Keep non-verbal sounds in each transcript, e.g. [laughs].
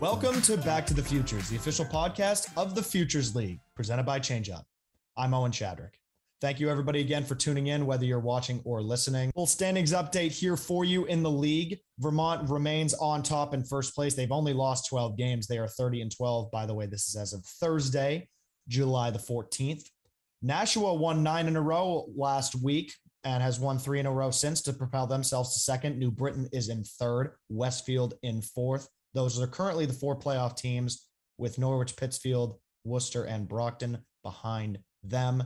Welcome to Back to the Futures, the official podcast of the Futures League, presented by ChangeUp. I'm Owen Shadrick. Thank you, everybody, again for tuning in, whether you're watching or listening. Full standings update here for you in the league. Vermont remains on top in first place. They've only lost 12 games. They are 30 and 12. By the way, this is as of Thursday, July the 14th. Nashua won nine in a row last week and has won three in a row since to propel themselves to second. New Britain is in third, Westfield in fourth. Those are currently the four playoff teams with Norwich, Pittsfield, Worcester, and Brockton behind them.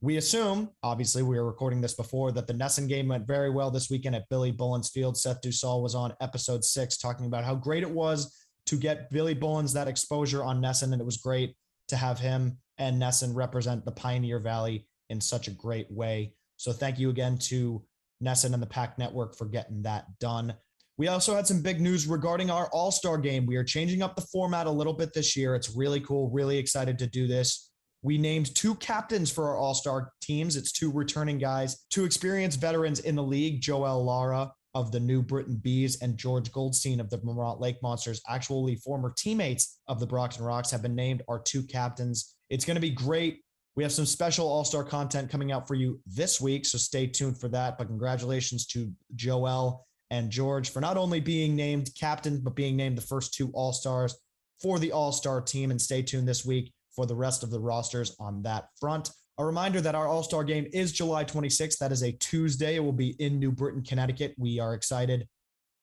We assume, obviously, we were recording this before, that the NESN game went very well this weekend at Billy Bullen's Field. Seth Dusal was on episode six talking about how great it was to get Billy Bullens that exposure on NESN, and it was great to have him and NESN represent the Pioneer Valley in such a great way. So thank you again to NESN and the Pack Network for getting that done. We also had some big news regarding our All Star game. We are changing up the format a little bit this year. It's really cool. Really excited to do this. We named two captains for our all star teams. It's two returning guys, two experienced veterans in the league Joel Lara of the New Britain Bees and George Goldstein of the Vermont Lake Monsters, actually former teammates of the Brockton Rox, have been named our two captains. It's going to be great. We have some special all star content coming out for you this week, so stay tuned for that. But congratulations to Joel and George for not only being named captain, but being named the first two all stars for the all star team. And stay tuned this week for the rest of the rosters on that front. A reminder that our All Star game is July 26th. That is a Tuesday. It will be in New Britain, Connecticut. We are excited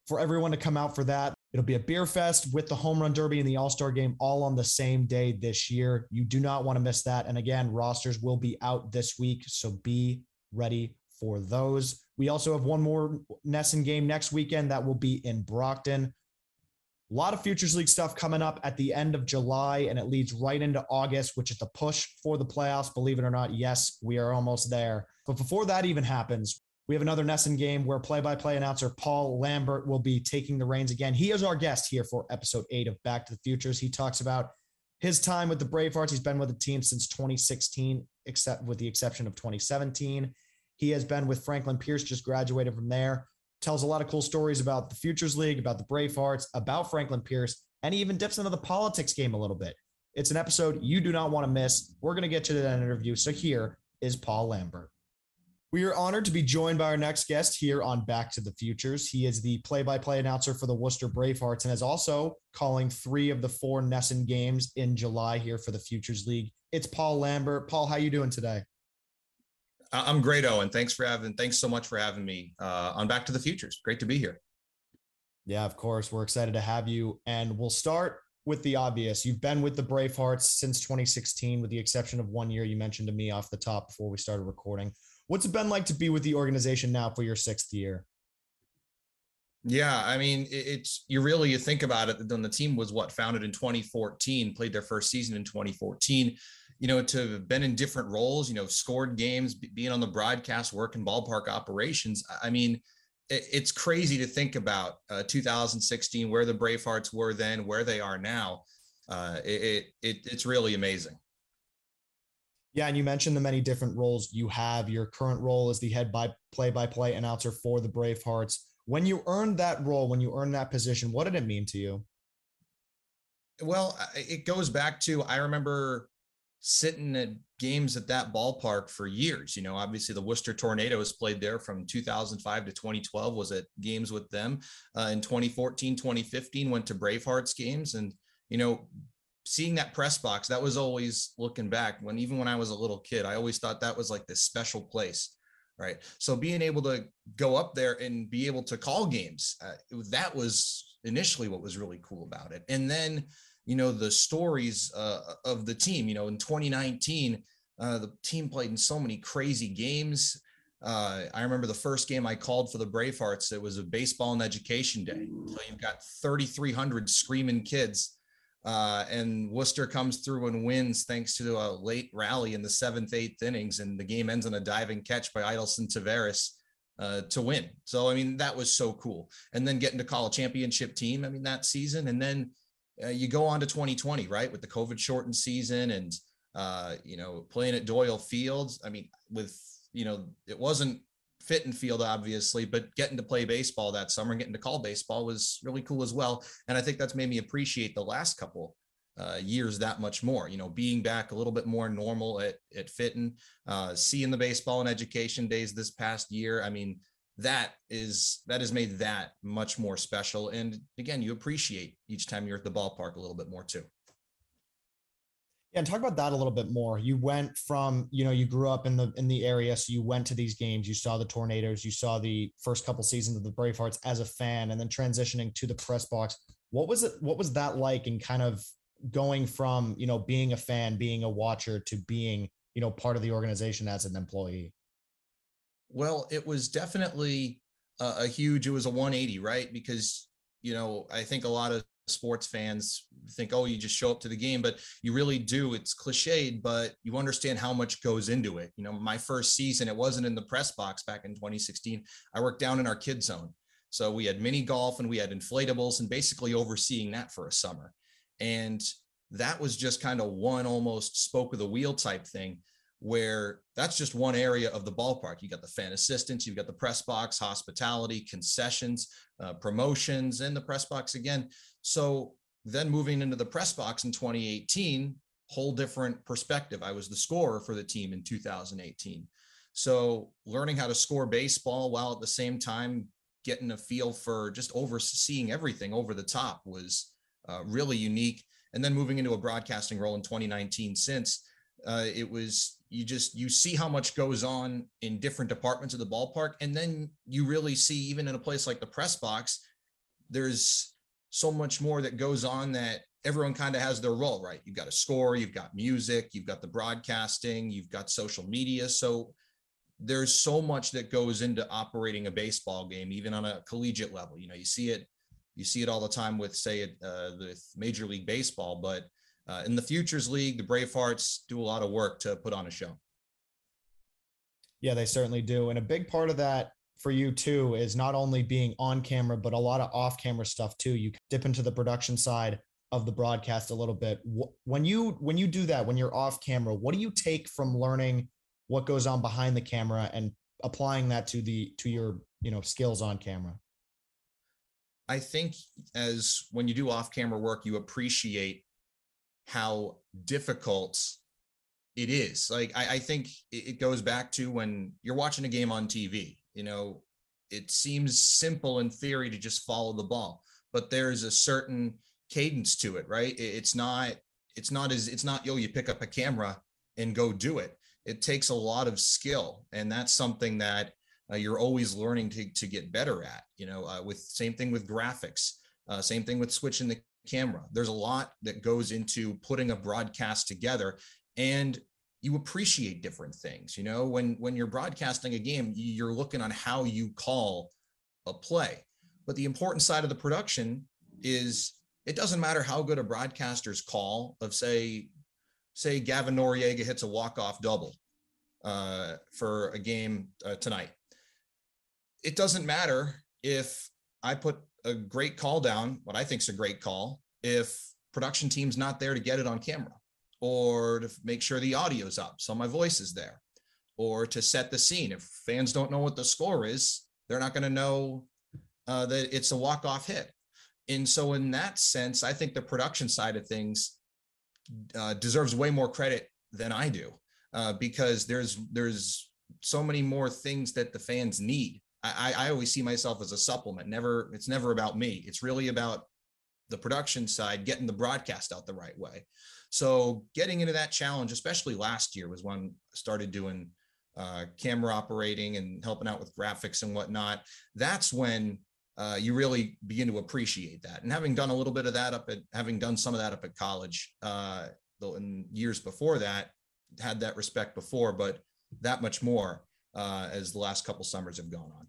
for everyone to come out for that. It'll be a beer fest with the home run derby and the All Star game all on the same day this year. You do not want to miss that. And again, rosters will be out this week. So be ready for those. We also have one more NESN game next weekend that will be in Brockton. A lot of Futures League stuff coming up at the end of July, and it leads right into August, which is the push for the playoffs. Believe it or not, yes, we are almost there. But before that even happens, we have another NESN game where play by play announcer Paul Lambert will be taking the reins again. He is our guest here for episode eight of Back to the Futures. He talks about his time with the Bravehearts. He's been with the team since 2016, except with the exception of 2017. He has been with Franklin Pierce, just graduated from there tells a lot of cool stories about the Futures League, about the Bravehearts, about Franklin Pierce, and he even dips into the politics game a little bit. It's an episode you do not want to miss. We're going to get to that interview. So here is Paul Lambert. We are honored to be joined by our next guest here on Back to the Futures. He is the play-by-play announcer for the Worcester Bravehearts and is also calling three of the four NESN games in July here for the Futures League. It's Paul Lambert. Paul, how are you doing today? I'm great, Owen. Thanks for having. Thanks so much for having me uh, on Back to the Futures. Great to be here. Yeah, of course. We're excited to have you, and we'll start with the obvious. You've been with the Bravehearts since 2016, with the exception of one year you mentioned to me off the top before we started recording. What's it been like to be with the organization now for your sixth year? Yeah, I mean, it's you really you think about it. Then the team was what founded in 2014, played their first season in 2014 you know, to have been in different roles, you know, scored games, being on the broadcast, working ballpark operations. I mean, it's crazy to think about uh, 2016, where the Bravehearts were then, where they are now. Uh, it, it it's really amazing. Yeah, and you mentioned the many different roles you have. Your current role is the head by play-by-play announcer for the Bravehearts. When you earned that role, when you earned that position, what did it mean to you? Well, it goes back to I remember sitting at games at that ballpark for years. You know, obviously the Worcester Tornadoes played there from 2005 to 2012, was at games with them. Uh, in 2014, 2015, went to Bravehearts games. And, you know, seeing that press box, that was always looking back when even when I was a little kid, I always thought that was like this special place. Right. So being able to go up there and be able to call games, uh, that was initially what was really cool about it. And then, you know the stories uh, of the team. You know, in 2019, uh, the team played in so many crazy games. Uh, I remember the first game I called for the Bravehearts. It was a baseball and education day. So you've got 3,300 screaming kids, uh, and Worcester comes through and wins thanks to a late rally in the seventh, eighth innings, and the game ends on a diving catch by Idelson Taveras. Uh, to win. So, I mean, that was so cool. And then getting to call a championship team, I mean, that season. And then uh, you go on to 2020, right, with the COVID shortened season and uh, you know playing at Doyle Fields. I mean, with you know, it wasn't Fitton Field, obviously, but getting to play baseball that summer and getting to call baseball was really cool as well. And I think that's made me appreciate the last couple uh, years that much more. You know, being back a little bit more normal at at Fitton, uh, seeing the baseball and education days this past year. I mean, that is that has made that much more special. And again, you appreciate each time you're at the ballpark a little bit more too. Yeah, and talk about that a little bit more. You went from, you know, you grew up in the in the area, so you went to these games, you saw the tornadoes, you saw the first couple seasons of the Bravehearts as a fan, and then transitioning to the press box. What was it? What was that like? And kind of going from, you know, being a fan, being a watcher, to being, you know, part of the organization as an employee. Well, it was definitely a, a huge. It was a 180, right? Because you know, I think a lot of sports fans think, oh, you just show up to the game, but you really do. It's cliched, but you understand how much goes into it. You know, my first season, it wasn't in the press box back in 2016. I worked down in our kid zone. So we had mini golf and we had inflatables and basically overseeing that for a summer. And that was just kind of one almost spoke of the wheel type thing where that's just one area of the ballpark. You got the fan assistance, you've got the press box, hospitality, concessions, uh, promotions, and the press box again. So then moving into the press box in 2018, whole different perspective. I was the scorer for the team in 2018. So learning how to score baseball while at the same time getting a feel for just overseeing everything over the top was uh, really unique. And then moving into a broadcasting role in 2019 since uh, it was you just you see how much goes on in different departments of the ballpark and then you really see even in a place like the press box there's so much more that goes on that everyone kind of has their role right you've got a score you've got music you've got the broadcasting you've got social media so there's so much that goes into operating a baseball game even on a collegiate level you know you see it you see it all the time with say uh, with major league baseball but uh, in the Futures League, the Bravehearts do a lot of work to put on a show. Yeah, they certainly do. And a big part of that for you too is not only being on camera, but a lot of off camera stuff too. You dip into the production side of the broadcast a little bit. When you when you do that, when you're off camera, what do you take from learning what goes on behind the camera and applying that to the to your you know skills on camera? I think as when you do off camera work, you appreciate how difficult it is. Like I, I think it goes back to when you're watching a game on TV. You know, it seems simple in theory to just follow the ball, but there's a certain cadence to it, right? It's not. It's not as. It's not yo. You pick up a camera and go do it. It takes a lot of skill, and that's something that uh, you're always learning to to get better at. You know, uh, with same thing with graphics. Uh, same thing with switching the camera. There's a lot that goes into putting a broadcast together and you appreciate different things. You know, when when you're broadcasting a game, you're looking on how you call a play. But the important side of the production is it doesn't matter how good a broadcaster's call of say say Gavin Noriega hits a walk-off double uh, for a game uh, tonight. It doesn't matter if I put a great call down, what I think is a great call, if production team's not there to get it on camera or to make sure the audio's up so my voice is there or to set the scene if fans don't know what the score is they're not going to know uh, that it's a walk-off hit and so in that sense i think the production side of things uh, deserves way more credit than i do uh, because there's there's so many more things that the fans need I, I always see myself as a supplement. Never, it's never about me. It's really about the production side, getting the broadcast out the right way. So getting into that challenge, especially last year, was when I started doing uh, camera operating and helping out with graphics and whatnot. That's when uh, you really begin to appreciate that. And having done a little bit of that up at, having done some of that up at college, uh, in years before that, had that respect before, but that much more uh, as the last couple summers have gone on.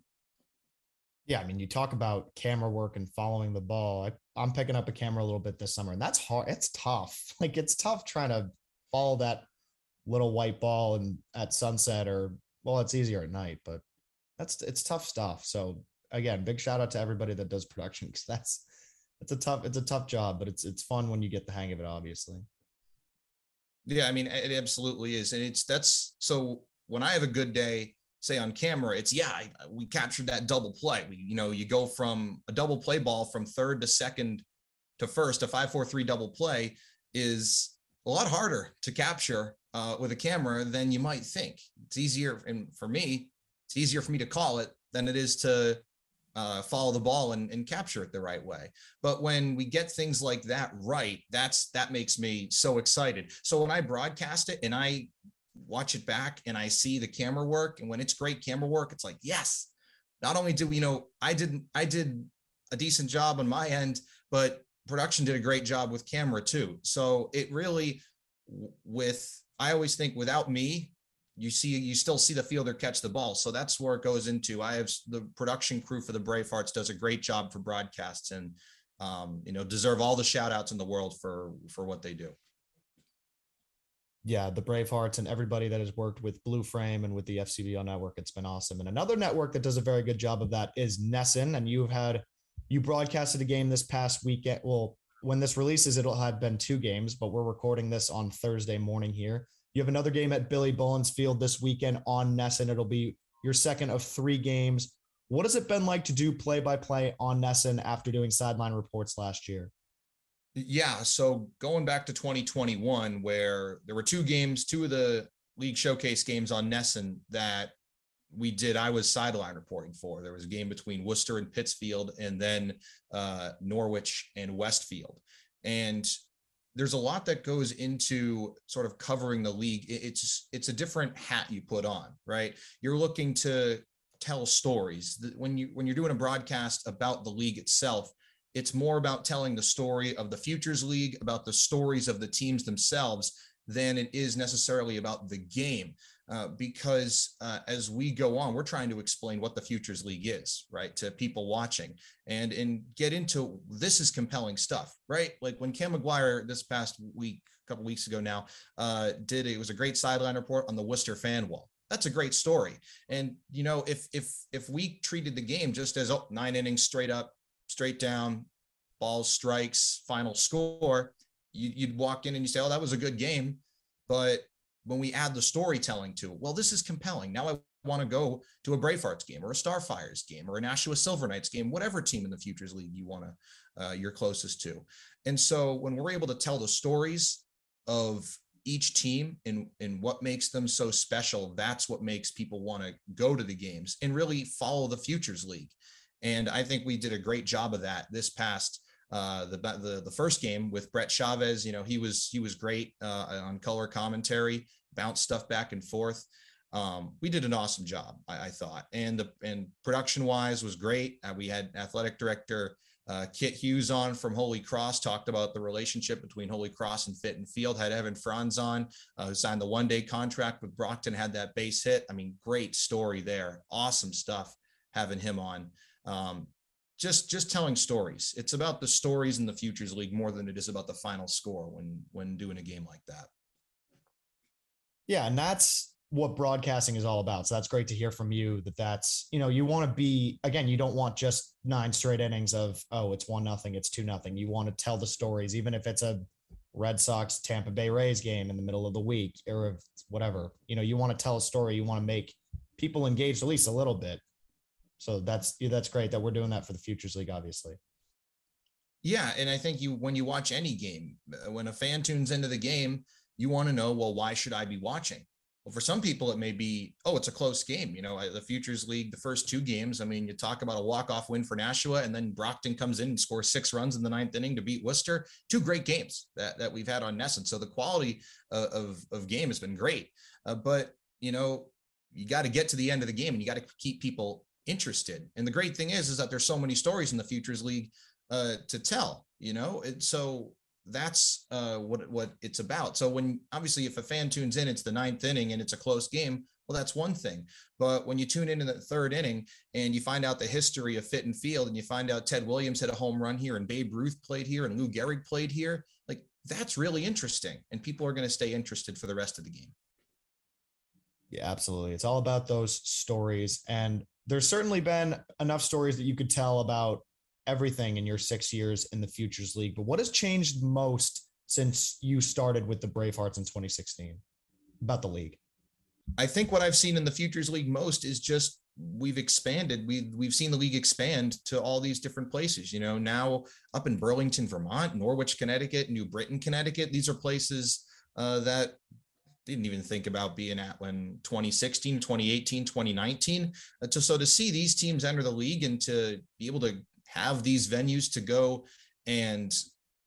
Yeah, I mean, you talk about camera work and following the ball. I, am picking up a camera a little bit this summer, and that's hard. It's tough. [laughs] Like it's tough trying to follow that little white ball and at sunset, or well, it's easier at night, but that's it's tough stuff. So again, big shout out to everybody that does production [laughs] because that's it's a tough it's a tough job, but it's it's fun when you get the hang of it. Obviously. Yeah, I mean, it absolutely is, and it's that's so when I have a good day say on camera, it's yeah, we captured that double play. We, you know, you go from a double play ball from third to second to first, a five, four, three double play is a lot harder to capture uh, with a camera than you might think. It's easier, and for me, it's easier for me to call it than it is to uh, follow the ball and, and capture it the right way. But when we get things like that right, that's that makes me so excited. So when I broadcast it and I watch it back and I see the camera work, and when it's great camera work, it's like yes. Not only do we know I didn't I did a decent job on my end, but production did a great job with camera too. So it really with I always think without me, you see you still see the fielder catch the ball. So that's where it goes into. I have the production crew for the Bravehearts does a great job for broadcasts and um, you know deserve all the shout outs in the world for for what they do. Yeah, the Bravehearts and everybody that has worked with Blue Frame and with the FCBL network, it's been awesome. And another network that does a very good job of that is NESN. And you've had you broadcasted a game this past weekend. Well, when this releases, it'll have been two games, but we're recording this on Thursday morning here. You have another game at Billy Bullens Field this weekend on NESN. It'll be your second of three games. What has it been like to do play by play on NESN after doing sideline reports last year? Yeah. So going back to 2021, where there were two games, two of the league showcase games on NESN that we did, I was sideline reporting for. There was a game between Worcester and Pittsfield, and then uh, Norwich and Westfield. And there's a lot that goes into sort of covering the league. It's it's a different hat you put on, right? You're looking to tell stories. When you when you're doing a broadcast about the league itself, it's more about telling the story of the Futures League, about the stories of the teams themselves than it is necessarily about the game. Uh, because uh, as we go on, we're trying to explain what the Futures League is, right, to people watching, and and get into this is compelling stuff, right? Like when Cam McGuire this past week, a couple weeks ago now, uh, did it was a great sideline report on the Worcester fan wall. That's a great story, and you know if if if we treated the game just as oh, nine innings straight up, straight down, balls, strikes, final score, you, you'd walk in and you say, oh, that was a good game, but when we add the storytelling to it, well, this is compelling. Now I want to go to a Brave Bravehearts game or a Starfires game or an Nashua Silver Knights game, whatever team in the Futures League you want to, uh, you're closest to. And so when we're able to tell the stories of each team and, and what makes them so special, that's what makes people want to go to the games and really follow the Futures League. And I think we did a great job of that this past uh, the, the the first game with Brett Chavez. You know, he was he was great uh, on color commentary, bounced stuff back and forth. Um, we did an awesome job, I, I, thought, and the and production wise was great. Uh, we had athletic director uh, Kit Hughes on from Holy Cross talked about the relationship between Holy Cross and Fitton Field. Had Evan Franz on, uh, who signed the one day contract with Brockton, had that base hit. I mean, great story there. Awesome stuff having him on. Um, just just telling stories. It's about the stories in the futures league more than it is about the final score when when doing a game like that. Yeah, and that's what broadcasting is all about. So that's great to hear from you that that's, you know, you want to be again, you don't want just nine straight innings of oh, it's one nothing, it's two nothing. You want to tell the stories even if it's a Red Sox Tampa Bay Rays game in the middle of the week or whatever. You know, you want to tell a story, you want to make people engaged at least a little bit. So that's that's great that we're doing that for the Futures League, obviously. Yeah, and I think you when you watch any game, uh, when a fan tunes into the game, you want to know, well, why should I be watching? Well, for some people, it may be, oh, it's a close game. You know, the Futures League, the first two games. I mean, you talk about a walk-off win for Nashua, and then Brockton comes in and scores six runs in the ninth inning to beat Worcester. Two great games that, that we've had on NESN. So the quality of, of, of game has been great. Uh, but, you know, you got to get to the end of the game and you got to keep people interested. And the great thing is, is that there's so many stories in the Futures League uh, to tell, you know, and so that's uh, what what it's about. So when obviously if a fan tunes in, it's the ninth inning and it's a close game. Well, that's one thing. But when you tune in in the third inning and you find out the history of Fitton Field and you find out Ted Williams hit a home run here and Babe Ruth played here and Lou Gehrig played here, like that's really interesting. And people are going to stay interested for the rest of the game. Yeah, absolutely. It's all about those stories. And there's certainly been enough stories that you could tell about everything in your six years in the Futures League. But what has changed most since you started with the Bravehearts in 2016 about the league? I think what I've seen in the Futures League most is just we've expanded. We've we've seen the league expand to all these different places. You know, now up in Burlington, Vermont, Norwich, Connecticut, New Britain, Connecticut. These are places uh, that didn't even think about being at when 2016 2018 2019 uh, so to see these teams enter the league and to be able to have these venues to go and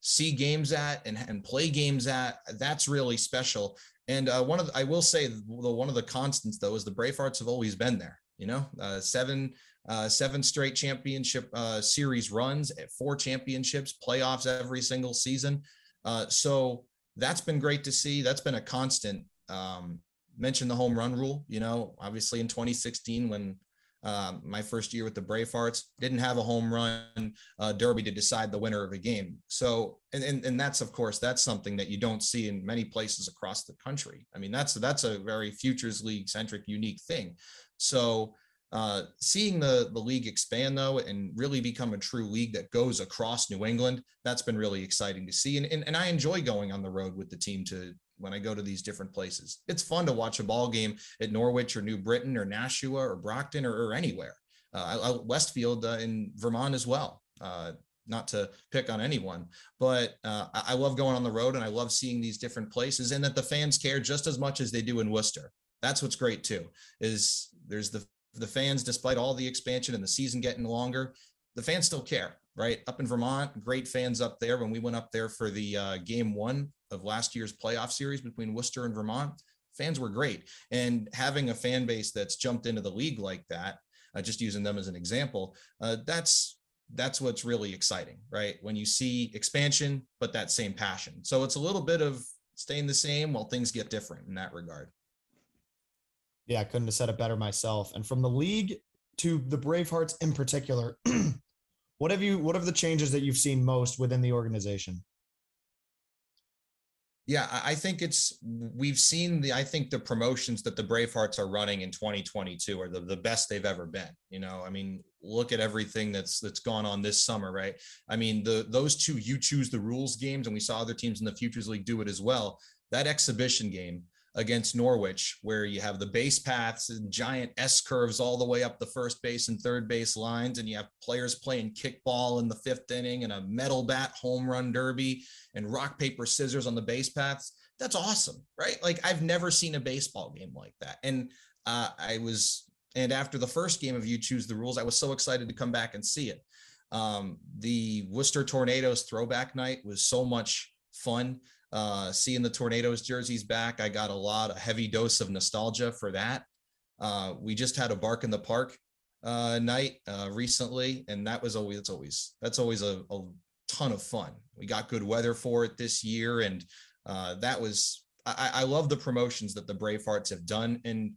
see games at and, and play games at that's really special. And uh, one of the, i will say the, one of the constants though is the Brave bravehearts have always been there you know? Uh, seven uh, seven straight championship uh, series runs at four championships playoffs every single season. Uh, so that's been great to see. That's been a constant um, mention the home run rule you know obviously in 2016 when um, my first year with the Bravehearts, didn't have a home run uh, derby to decide the winner of a game. So, and, and and that's of course that's something that you don't see in many places across the country. I mean, that's that's a very futures league centric, unique thing. So, uh, seeing the the league expand though and really become a true league that goes across New England, that's been really exciting to see. And, and and I enjoy going on the road with the team to when I go to these different places. It's fun to watch a ball game at Norwich or New Britain or Nashua or Brockton or, or anywhere. Uh, Westfield uh, in Vermont as well. Uh, not to pick on anyone, but uh, I love going on the road and I love seeing these different places and that the fans care just as much as they do in Worcester. That's what's great too. Is there's the the fans, despite all the expansion and the season getting longer, the fans still care, right? Up in Vermont, great fans up there. When we went up there for the uh, game one of last year's playoff series between Worcester and Vermont, fans were great. And having a fan base that's jumped into the league like that, uh, just using them as an example, uh, that's that's what's really exciting, right? When you see expansion, but that same passion. So it's a little bit of staying the same while things get different in that regard. Yeah, I couldn't have said it better myself. And from the league to the Bravehearts in particular, [clears throat] what have you what have the changes that you've seen most within the organization? Yeah, I think it's we've seen the I think the promotions that the Bravehearts are running in 2022 are the, the best they've ever been. You know, I mean, look at everything that's that's gone on this summer, right? I mean, the those two you choose the rules games, and we saw other teams in the Futures League do it as well. That exhibition game against Norwich, where you have the base paths and giant S curves all the way up the first base and third base lines, and you have players playing kickball in the fifth inning and a metal bat home run derby and rock, paper, scissors on the base paths. That's awesome, right? Like I've never seen a baseball game like that. And uh, I was, and after the first game of You Choose the Rules, I was so excited to come back and see it. Um, the Worcester Tornadoes throwback night was so much fun uh, seeing the Tornadoes jerseys back, I got a lot, a heavy dose of nostalgia for that. Uh, we just had a Bark in the Park uh, night uh, recently, and that was always that's always that's always a, a, ton of fun. We got good weather for it this year, and uh, that was I, I love the promotions that the Bravehearts have done, and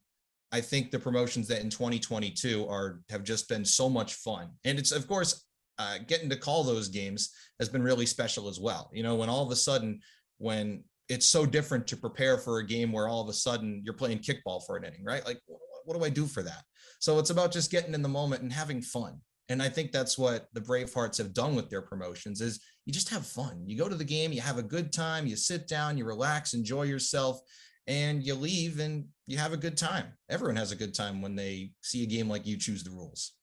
I think the promotions that in 2022 are have just been so much fun. And it's of course uh, getting to call those games has been really special as well. You know, when all of a sudden when it's so different to prepare for a game where all of a sudden you're playing kickball for an inning, right? Like, what do I do for that? So it's about just getting in the moment and having fun. And I think that's what the Bravehearts have done with their promotions is you just have fun. You go to the game, you have a good time, you sit down, you relax, enjoy yourself, and you leave and you have a good time. Everyone has a good time when they see a game like you choose the rules.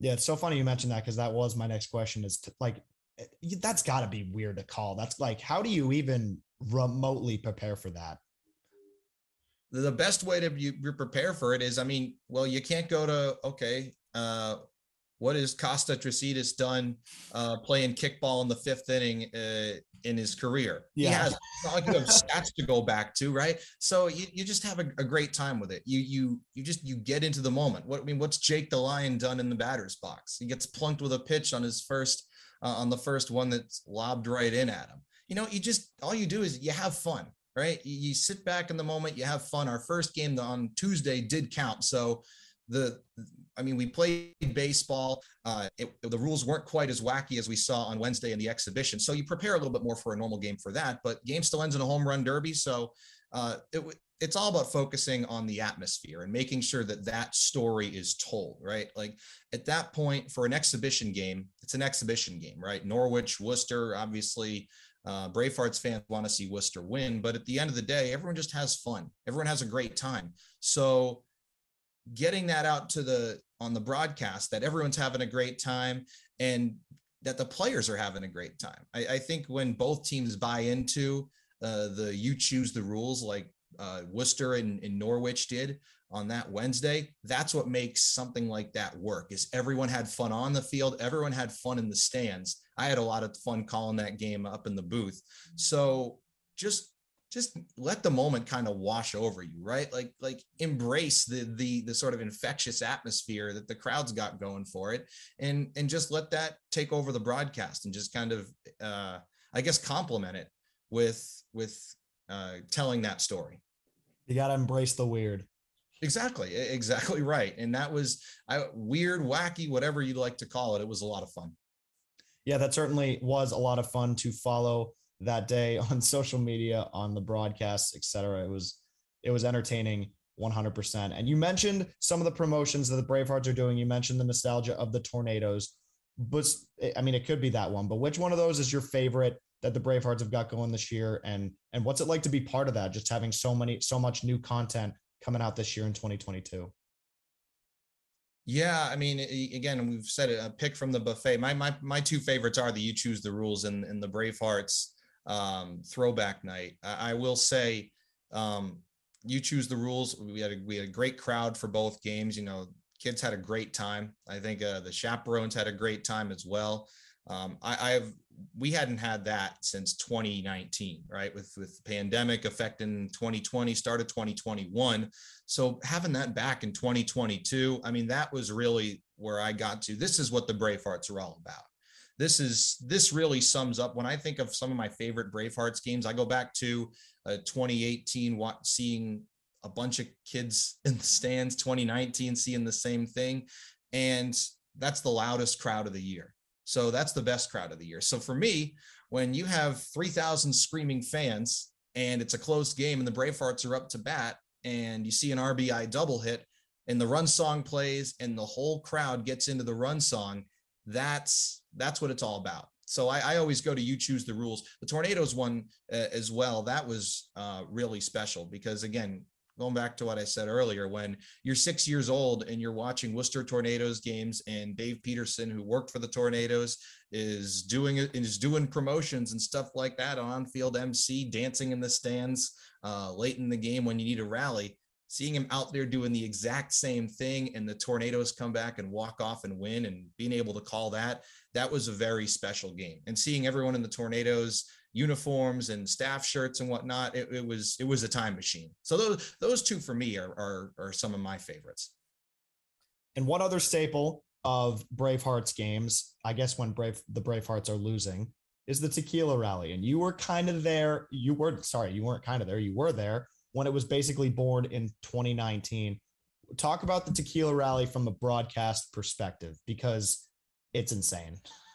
Yeah, it's so funny you mentioned that because that was my next question is like that's got to be weird to call. That's like, how do you even remotely prepare for that? The best way to you, prepare for it is, I mean, well, you can't go to okay. Uh, what has Costa Tricitas done uh, playing kickball in the fifth inning uh, in his career? Yeah. He has like you have stats to go back to, right? So you, you just have a, a, great time with it. You you you just you get into the moment. What I mean, what's Jake the Lion done in the batter's box? He gets plunked with a pitch on his first uh, on the first one that's lobbed right in at him. You know, you just all you do is you have fun, right? You, you sit back in the moment, you have fun. Our first game on Tuesday did count, so the I mean, we played baseball. Uh, it, the rules weren't quite as wacky as we saw on Wednesday in the exhibition. So you prepare a little bit more for a normal game for that. But game still ends in a home run derby. So uh, it, it's all about focusing on the atmosphere and making sure that that story is told, right? Like at that point for an exhibition game, it's an exhibition game, right? Norwich, Worcester, obviously, Uh, Bravehearts fans want to see Worcester win, but at the end of the day, everyone just has fun. Everyone has a great time. So getting that out to the on the broadcast that everyone's having a great time and that the players are having a great time. I, I think when both teams buy into uh, the you choose the rules like uh, Worcester and, and Norwich did on that Wednesday, that's what makes something like that work. Is everyone had fun on the field, everyone had fun in the stands. I had a lot of fun calling that game up in the booth. So just just let the moment kind of wash over you right like like embrace the the the sort of infectious atmosphere that the crowds got going for it and and just let that take over the broadcast and just kind of uh i guess complement it with with uh telling that story you got to embrace the weird exactly exactly right and that was I, weird wacky whatever you'd like to call it it was a lot of fun yeah that certainly was a lot of fun to follow that day [laughs] on social media, on the broadcasts, etc. It was it was entertaining 100%. And you mentioned some of the promotions that the Bravehearts are doing. You mentioned the nostalgia of the tornadoes. But I mean, it could be that one. But which one of those is your favorite that the Bravehearts have got going this year? And and what's it like to be part of that? Just having so many, so much new content coming out this year in 2022. Yeah, I mean, again, we've said it. A pick from the buffet. My my my two favorites are the you choose the rules and, and the Bravehearts um, throwback night. I, I will say, um, you choose the rules. We had a, we had a great crowd for both games. You know, kids had a great time. I think uh, the chaperones had a great time as well. Um, I, I've we hadn't had that since 2019, right? With with the pandemic affecting 2020, started 2021. So having that back in 2022, I mean, that was really where I got to. This is what the Bravehearts are all about this is this really sums up when I think of some of my favorite Bravehearts games. I go back to uh, 2018, seeing a bunch of kids [laughs] in the stands. 2019, seeing the same thing, and that's the loudest crowd of the year. So that's the best crowd of the year. So for me, when you have 3,000 screaming fans and it's a close game and the Bravehearts are up to bat and you see an RBI double hit and the run song plays and the whole crowd gets into the run song, that's that's what it's all about. So I, I always go to you choose the rules. The tornadoes one uh, as well. That was uh, really special because again, going back to what I said earlier, when you're six years old and you're watching Worcester Tornadoes games, and Dave Peterson, who worked for the Tornadoes, is doing it is doing promotions and stuff like that on field MC, dancing in the stands uh, late in the game when you need a rally seeing him out there doing the exact same thing and the tornadoes come back and walk off and win and being able to call that that was a very special game. And seeing everyone in the tornadoes uniforms and staff shirts and whatnot it, it was it was a time machine so those those two for me are, are are some of my favorites and one other staple of bravehearts games i guess when brave the bravehearts are losing is the tequila rally and you were kind of there you were sorry you weren't kind of there you were there when it was basically born in 2019. Talk about the tequila rally from a broadcast perspective because it's insane. [laughs]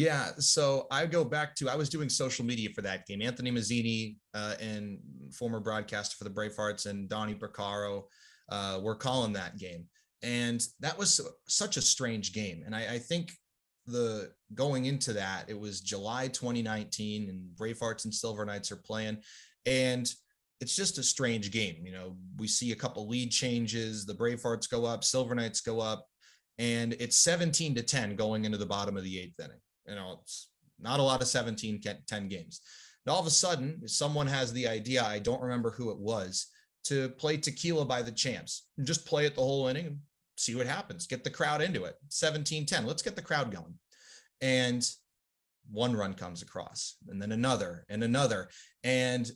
Yeah, so I go back to I was doing social media for that game. Anthony Mazzini uh, and former broadcaster for the Bravehearts and Donnie Bracaro uh, were calling that game, and that was such a strange game. And I, I think the going into that it was July 2019, and Bravehearts and Silver Knights are playing, and it's just a strange game. You know, we see a couple lead changes. The Bravehearts go up, Silver Knights go up, and it's 17 to 10 going into the bottom of the eighth inning. You know, it's not a lot of 17 10 games. And all of a sudden, someone has the idea, I don't remember who it was, to play tequila by the champs and just play it the whole inning see what happens. Get the crowd into it. 17 10. Let's get the crowd going. And one run comes across, and then another, and another. And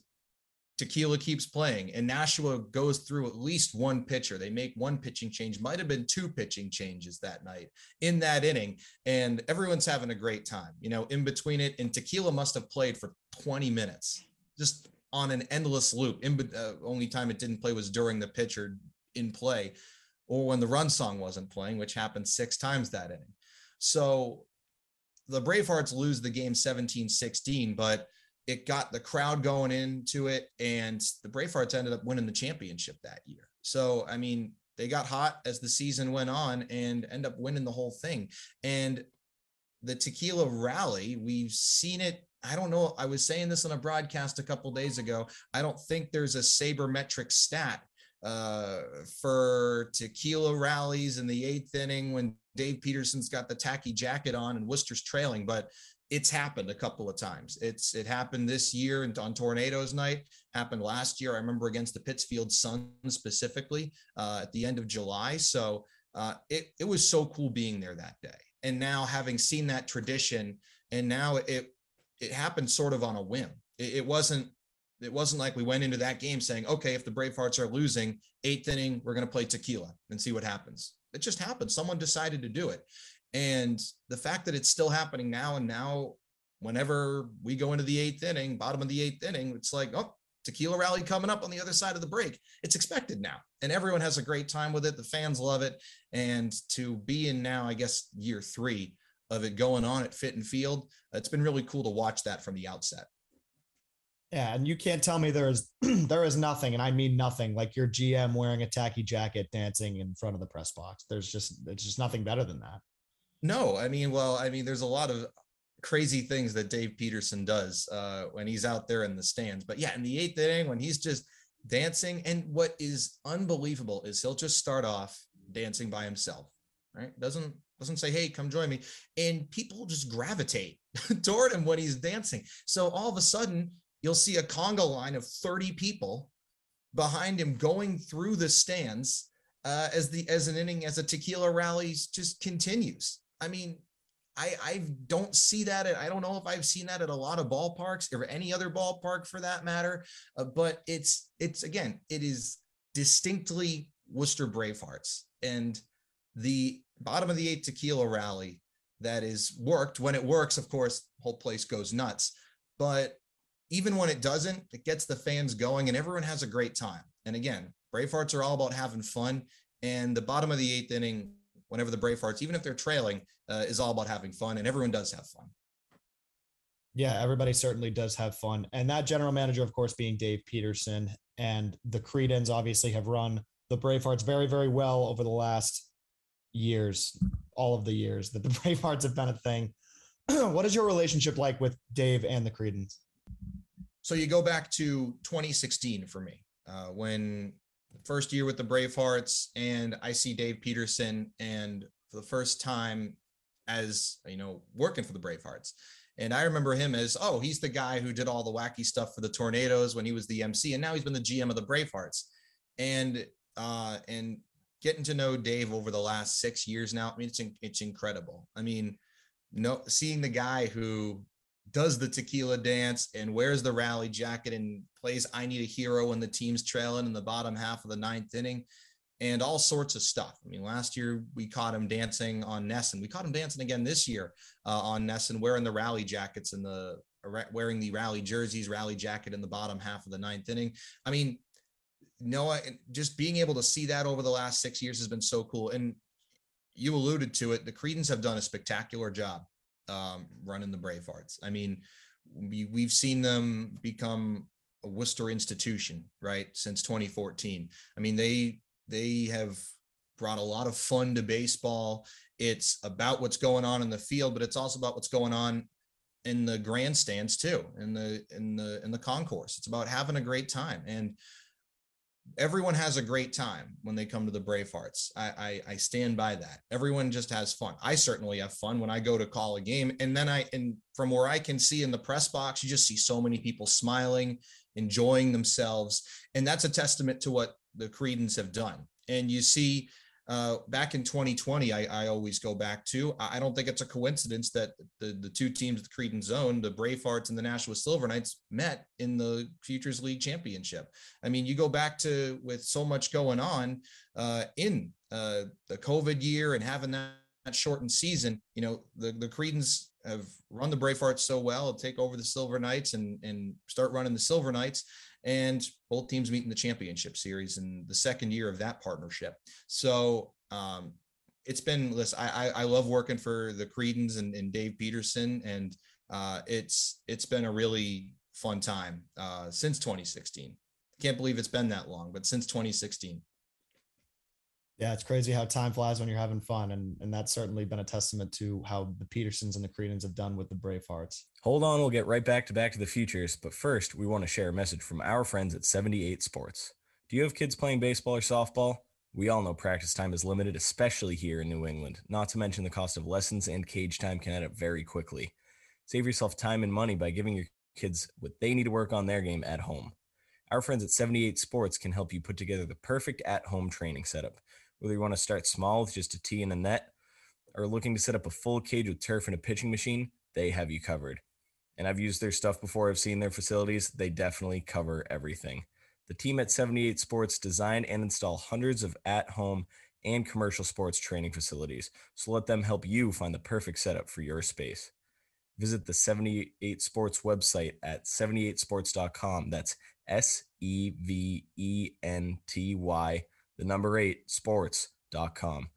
Tequila keeps playing, and Nashua goes through at least one pitcher. They make one pitching change, might have been two pitching changes that night in that inning, and everyone's having a great time. You know, in between it, and Tequila must have played for 20 minutes, just on an endless loop. In uh, only time it didn't play was during the pitcher in play, or when the run song wasn't playing, which happened six times that inning. So the Bravehearts lose the game 17-16, but it got the crowd going into it, and the Bravehearts ended up winning the championship that year. So, I mean, they got hot as the season went on and end up winning the whole thing. And the tequila rally, we've seen it I don't know. I was saying this on a broadcast a couple days ago. I don't think there's a sabermetric stat uh, for tequila rallies in the eighth inning when Dave Peterson's got the tacky jacket on and Worcester's trailing, but it's happened a couple of times. It's it happened this year on Tornadoes Night. Happened last year. I remember against the Pittsfield Suns specifically uh, at the end of July. So uh, it it was so cool being there that day. And now having seen that tradition, and now it it happened sort of on a whim. It, it wasn't it wasn't like we went into that game saying, okay, if the Bravehearts are losing, eighth inning, we're going to play tequila and see what happens. It just happened. Someone decided to do it. And the fact that it's still happening now and now, whenever we go into the eighth inning, bottom of the eighth inning, it's like, oh, tequila rally coming up on the other side of the break. It's expected now. And everyone has a great time with it. The fans love it. And to be in now, I guess, year three of it going on at Fitton Field, it's been really cool to watch that from the outset. Yeah, and you can't tell me there is [clears throat] there is nothing, and I mean nothing, like your GM wearing a tacky jacket dancing in front of the press box. There's just it's just nothing better than that. No, I mean, well, I mean, there's a lot of crazy things that Dave Peterson does uh, when he's out there in the stands. But yeah, in the eighth inning, when he's just dancing, and what is unbelievable is he'll just start off dancing by himself, right? Doesn't doesn't say, "Hey, come join me," and people just gravitate [laughs] toward him when he's dancing. So all of a sudden, you'll see a conga line of 30 people behind him going through the stands uh, as the as an inning as a tequila rally just continues. I mean, I I don't see that. At, I don't know if I've seen that at a lot of ballparks or any other ballpark for that matter. Uh, but it's it's again, it is distinctly Worcester Bravehearts and the bottom of the eight tequila rally that is worked. When it works, of course, whole place goes nuts. But even when it doesn't, it gets the fans going and everyone has a great time. And again, Bravehearts are all about having fun. And the bottom of the eighth inning, whenever the Bravehearts, even if they're trailing, uh, is all about having fun. And everyone does have fun. Yeah, everybody certainly does have fun. And that general manager, of course, being Dave Peterson. And the Creedons obviously have run the Bravehearts very, very well over the last years, all of the years that the [laughs] Bravehearts have been a thing. [clears throat] what is your relationship like with Dave and the Creedons? So you go back to 2016 for me, uh, when first year with the Bravehearts, and I see Dave Peterson, and for the first time as you know working for the Bravehearts. And I remember him as, oh, he's the guy who did all the wacky stuff for the Tornadoes when he was the MC, and now he's been the GM of the Bravehearts. And uh, and getting to know Dave over the last six years now, I mean, it's it's incredible. I mean, no, seeing the guy who does the tequila dance and wears the rally jacket and plays I Need a Hero when the team's trailing in the bottom half of the ninth inning and all sorts of stuff. I mean, last year we caught him dancing on NESN. We caught him dancing again this year uh, on NESN, wearing the rally jackets and the wearing the rally jerseys, rally jacket in the bottom half of the ninth inning. I mean, Noah, just being able to see that over the last six years has been so cool. And you alluded to it. The Creedons have done a spectacular job um, running the Bravehearts. I mean, we, we've seen them become a Worcester institution, right, since 2014. I mean, they they have brought a lot of fun to baseball. It's about what's going on in the field, but it's also about what's going on in the grandstands too, in the in the in the concourse. It's about having a great time. And everyone has a great time when they come to the Bravehearts. I, I, I stand by that. Everyone just has fun. I certainly have fun when I go to call a game, and then I and from where I can see in the press box, you just see so many people smiling, enjoying themselves, and that's a testament to what the Creedons have done. And you see uh, back in 2020, I, I, always go back to. I don't think it's a coincidence that the, the two teams the Creedons zone, the Bravehearts and the Nashua Silver Knights, met in the Futures League Championship. I mean, you go back to with so much going on uh, in uh, the COVID year and having that, that shortened season. You know, the the Creedons have run the Bravehearts so well, take over the Silver Knights and and start running the Silver Knights and both teams meet in the championship series in the second year of that partnership. So um, it's been listen, I, I love working for the Creedons and, and Dave Peterson, and uh, it's it's been a really fun time uh, since 2016. Can't believe it's been that long, but since 2016. Yeah, it's crazy how time flies when you're having fun. And, and that's certainly been a testament to how the Petersons and the Creedons have done with the Bravehearts. Hold on, we'll get right back to Back to the Futures. But first, we want to share a message from our friends at 78 Sports. Do you have kids playing baseball or softball? We all know practice time is limited, especially here in New England, not to mention the cost of lessons and cage time can add up very quickly. Save yourself time and money by giving your kids what they need to work on their game at home. Our friends at 78 Sports can help you put together the perfect at home training setup. Whether you want to start small with just a tee and a net, or looking to set up a full cage with turf and a pitching machine, they have you covered. And I've used their stuff before, I've seen their facilities. They definitely cover everything. The team at 78 Sports design and install hundreds of at home and commercial sports training facilities. So let them help you find the perfect setup for your space. Visit the 78 Sports website at 78sports.com. That's S E V E N T Y, the number eight, sports.com.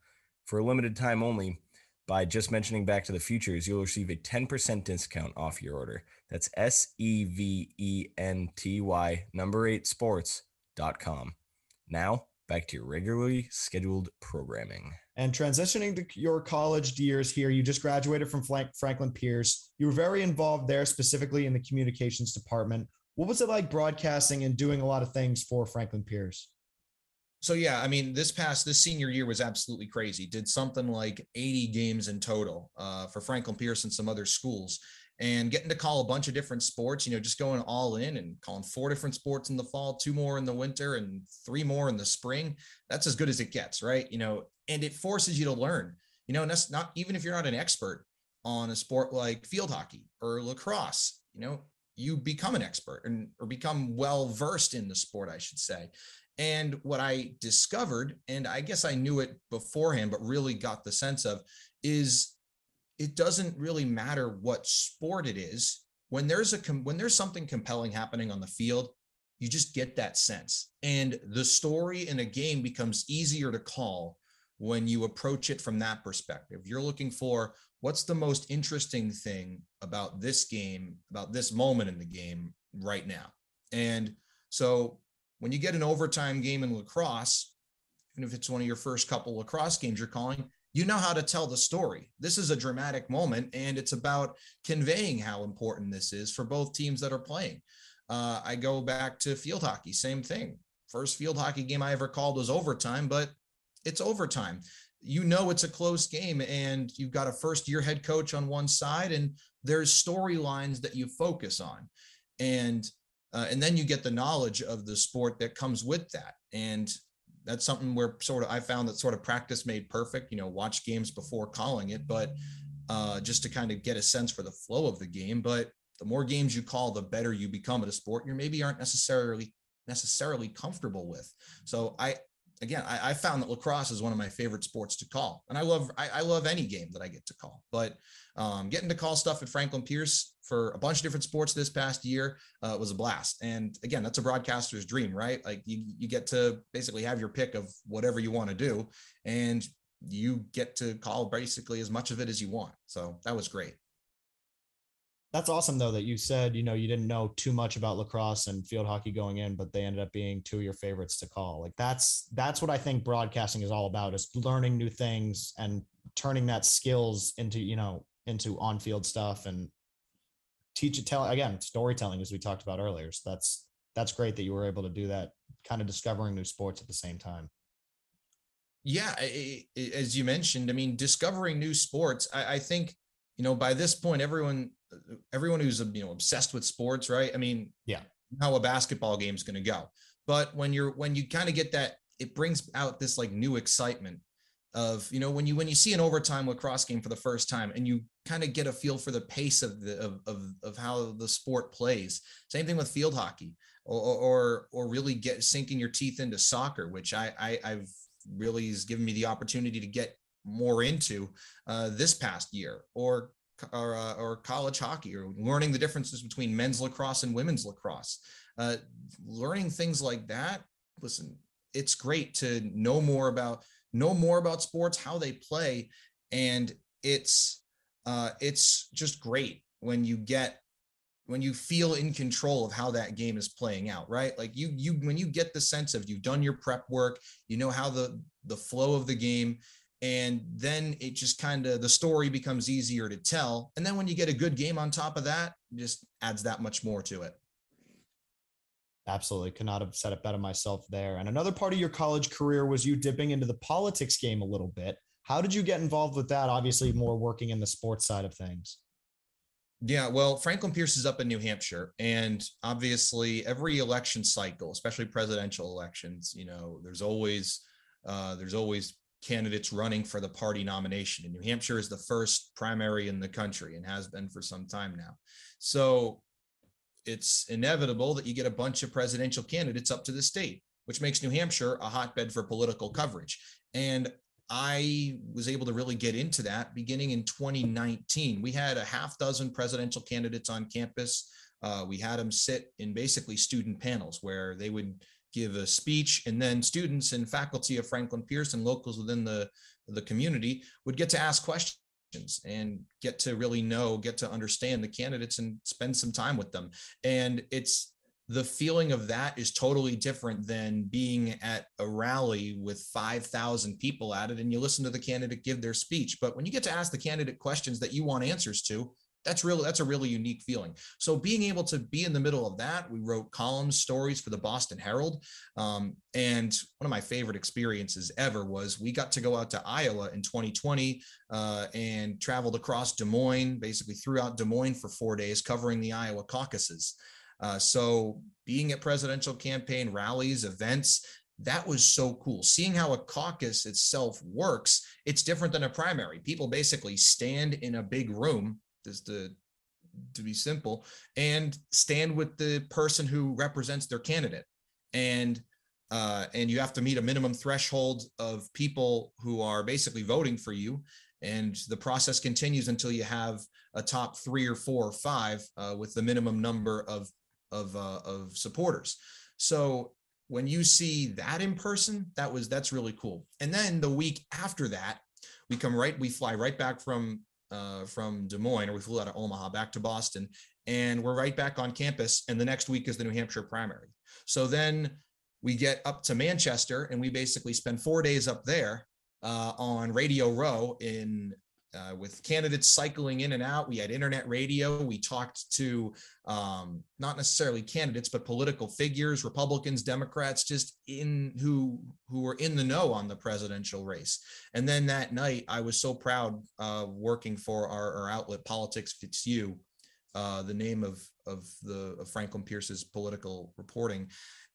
For a limited time only, by just mentioning Back to the Futures, you'll receive a 10% discount off your order. That's S E V E N T Y, number eight, sports.com. Now, back to your regularly scheduled programming. And transitioning to your college years here, you just graduated from Franklin Pierce. You were very involved there, specifically in the communications department. What was it like broadcasting and doing a lot of things for Franklin Pierce? So yeah, I mean, this past this senior year was absolutely crazy. Did something like 80 games in total uh, for Franklin Pierce and some other schools, and getting to call a bunch of different sports. You know, just going all in and calling four different sports in the fall, two more in the winter, and three more in the spring. That's as good as it gets, right? You know, and it forces you to learn. You know, and that's not even if you're not an expert on a sport like field hockey or lacrosse. You know, you become an expert and or become well versed in the sport, I should say. And what I discovered, and I guess I knew it beforehand, but really got the sense of, is it doesn't really matter what sport it is. When there's a when there's something compelling happening on the field, you just get that sense, and the story in a game becomes easier to call when you approach it from that perspective. You're looking for what's the most interesting thing about this game, about this moment in the game right now, and so when you get an overtime game in lacrosse, even if it's one of your first couple lacrosse games you're calling, you know how to tell the story. This is a dramatic moment, and it's about conveying how important this is for both teams that are playing. Uh, I go back to field hockey, same thing. First field hockey game I ever called was overtime, but it's overtime. You know it's a close game, and you've got a first year head coach on one side, and there's storylines that you focus on. And uh, and then you get the knowledge of the sport that comes with that. And that's something where sort of i found that sort of practice made perfect you know watch games before calling it but uh, just to kind of get a sense for the flow of the game. But the more games you call the better you become at a sport you maybe aren't necessarily necessarily comfortable with. So i again I, I, found that lacrosse is one of my favorite sports to call. And i love I, I love any game that i get to call. But um, getting to call stuff at franklin pierce for a bunch of different sports this past year uh, was a blast. And again, that's a broadcaster's dream, right? Like you, you get to basically have your pick of whatever you want to do, and you get to call basically as much of it as you want. So that was great. That's awesome though that you said, you know, you didn't know too much about lacrosse and field hockey going in, but they ended up being two of your favorites to call. Like that's that's what I think broadcasting is all about is learning new things and turning that skills into, you know, into on-field stuff and teach it tell again storytelling as we talked about earlier. So that's that's great that you were able to do that kind of discovering new sports at the same time. Yeah as you mentioned i mean discovering new sports I, I think you know by this point everyone everyone who's you know obsessed with sports right? I mean yeah. how a basketball game is going to go. But when you're when you kind of get that it brings out this like new excitement of you know when you when you see an overtime lacrosse game for the first time and you kind of get a feel for the pace of the of, of, of how the sport plays. Same thing with field hockey or or or really get sinking your teeth into soccer which i, I i've really has given me the opportunity to get more into uh, this past year or or, uh, or college hockey or learning the differences between men's lacrosse and women's lacrosse. Uh, learning things like that listen it's great to know more about know more about sports, how they play, and it's uh, it's just great when you get when you feel in control of how that game is playing out right like you you when you get the sense of you've done your prep work you know how the the flow of the game. And then it just kind of the story becomes easier to tell. And then when you get a good game on top of that, just adds that much more to it. Absolutely. Could not have said it better myself there. And another part of your college career was you dipping into the politics game a little bit. How did you get involved with that? Obviously, more working in the sports side of things. Yeah, well, Franklin Pierce is up in New Hampshire, and obviously, every election cycle, especially presidential elections, you know, there's always uh, there's always candidates running for the party nomination. And New Hampshire is the first primary in the country and has been for some time now. So it's inevitable that you get a bunch of presidential candidates up to the state, which makes New Hampshire a hotbed for political coverage. And I was able to really get into that beginning in 2019. We had a half dozen presidential candidates on campus. Uh, we had them sit in basically student panels where they would give a speech and then students and faculty of Franklin Pierce and locals within the, the community would get to ask questions and get to really know, get to understand the candidates and spend some time with them. And it's the feeling of that is totally different than being at a rally with 5,000 people at it and you listen to the candidate give their speech. But when you get to ask the candidate questions that you want answers to, that's really that's a really unique feeling. So being able to be in the middle of that we wrote columns stories for the boston herald. Um, and one of my favorite experiences ever was we got to go out to iowa in 2020 uh, and traveled across des moines basically throughout des moines for four days covering the iowa caucuses uh, so being at presidential campaign rallies events that was so cool. Seeing how a caucus itself works it's different than a primary. People basically stand in a big room just to to be simple and stand with the person who represents their candidate. And uh, and you have to meet a minimum threshold of people who are basically voting for you. And the process continues until you have a top three or four or five uh, with the minimum number of of uh, of supporters so when you see that in person that was that's really cool and then the week after that we come right we fly right back from uh, from Des Moines, or we flew out of Omaha back to Boston, and we're right back on campus. And the next week is the New Hampshire primary. So then we get up to Manchester, and we basically spend four days up there uh, on Radio Row in uh, with candidates cycling in and out. We had internet radio. We talked to um, not necessarily candidates, but political figures, Republicans, Democrats, just in who who were in the know on the presidential race. And then that night, I was so proud uh, working for our, our outlet, Politics Fits You, uh, the name of of the of Franklin Pierce's political reporting,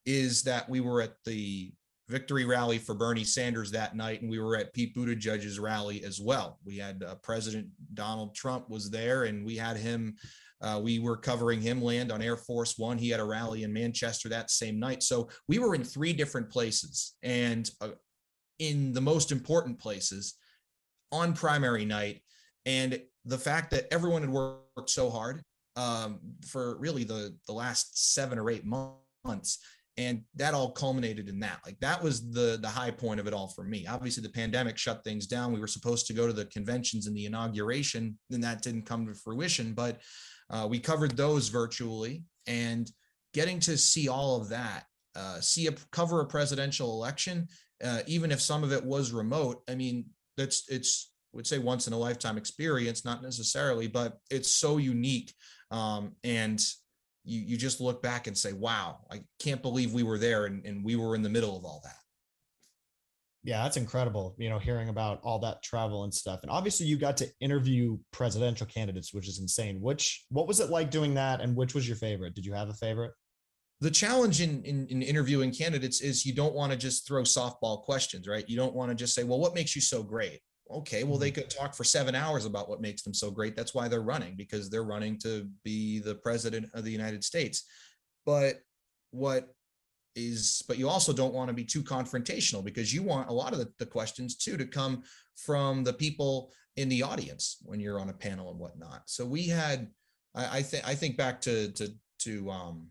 is that we were at the victory rally for Bernie Sanders that night, and we were at Pete Buttigieg's rally as well. We had uh, President Donald Trump was there, and we had him. Uh, we were covering him land on Air Force One. He had a rally in Manchester that same night. So we were in three different places, and uh, in the most important places on primary night. And the fact that everyone had worked so hard um, for really the the last seven or eight months and that all culminated in that. Like that was the the high point of it all for me. Obviously the pandemic shut things down. We were supposed to go to the conventions and the inauguration and that didn't come to fruition but uh, we covered those virtually and getting to see all of that uh, see a cover a presidential election uh, even if some of it was remote i mean that's it's I would say once in a lifetime experience not necessarily but it's so unique um, and you you just look back and say, wow, I can't believe we were there and, and we were in the middle of all that. Yeah, that's incredible. You know, hearing about all that travel and stuff. And obviously you got to interview presidential candidates, which is insane. Which what was it like doing that? And which was your favorite? Did you have a favorite? The challenge in, in, in interviewing candidates is you don't want to just throw softball questions, right? You don't want to just say, well, what makes you so great? Okay well they mm-hmm. could talk for seven hours about what makes them so great. That's why they're running because they're running to be the president of the united states. But what is but you also don't want to be too confrontational because you want a lot of the, the questions too to come from the people in the audience when you're on a panel and whatnot. So we had i, I think i think back to to to um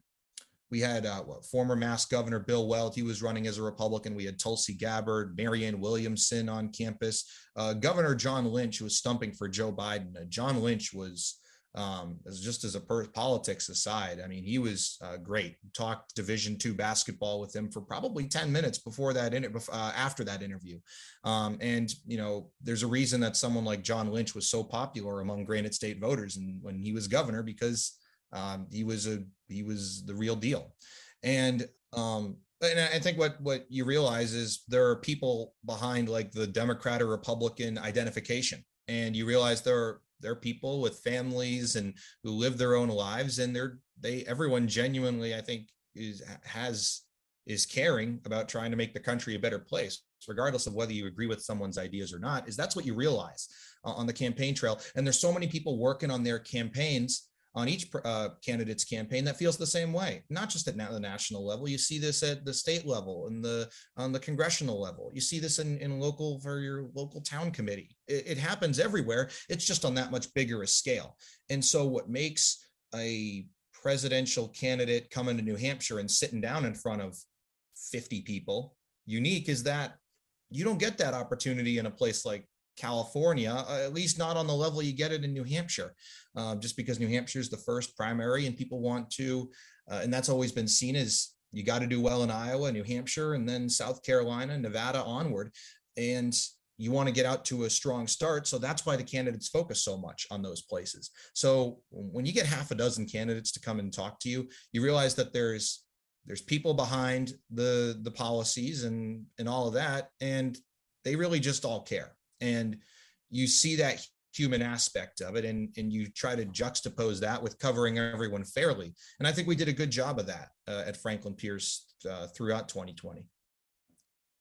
we had uh, what, former Mass Governor Bill Weld. He was running as a Republican. We had Tulsi Gabbard, Marianne Williamson on campus. Uh, Governor John Lynch was stumping for Joe Biden. Uh, John Lynch was um, as just as a per- politics aside, I mean, he was uh, great. Talked Division two basketball with him for probably ten minutes before that, in, uh, after that interview, um, and you know, there's a reason that someone like John Lynch was so popular among Granite State voters, and when he was governor, because um, he was a he was the real deal, and um, and I think what what you realize is there are people behind like the Democrat or Republican identification, and you realize there are they're people with families and who live their own lives and they're they everyone genuinely i think is has is caring about trying to make the country a better place regardless of whether you agree with someone's ideas or not is that's what you realize uh, on the campaign trail. And there's so many people working on their campaigns on each uh, candidate's campaign that feels the same way not just at the national level. You see this at the state level and the on the congressional level. You see this in, in local for your local town committee. It, it happens everywhere. It's just on that much bigger a scale. And so what makes a presidential candidate coming to new hampshire and sitting down in front of 50 people unique is that you don't get that opportunity in a place like California, uh, at least not on the level you get it in New Hampshire, uh, just because New Hampshire is the first primary and people want to, uh, and that's always been seen as you got to do well in Iowa, New Hampshire, and then South Carolina, Nevada onward. And you want to get out to a strong start. So that's why the candidates focus so much on those places. So when you get half a dozen candidates to come and talk to you, you realize that there's there's people behind the the policies and and all of that and they really just all care and you see that human aspect of it and and you try to juxtapose that with covering everyone fairly. And i think we did a good job of that uh, at franklin pierce uh, throughout 2020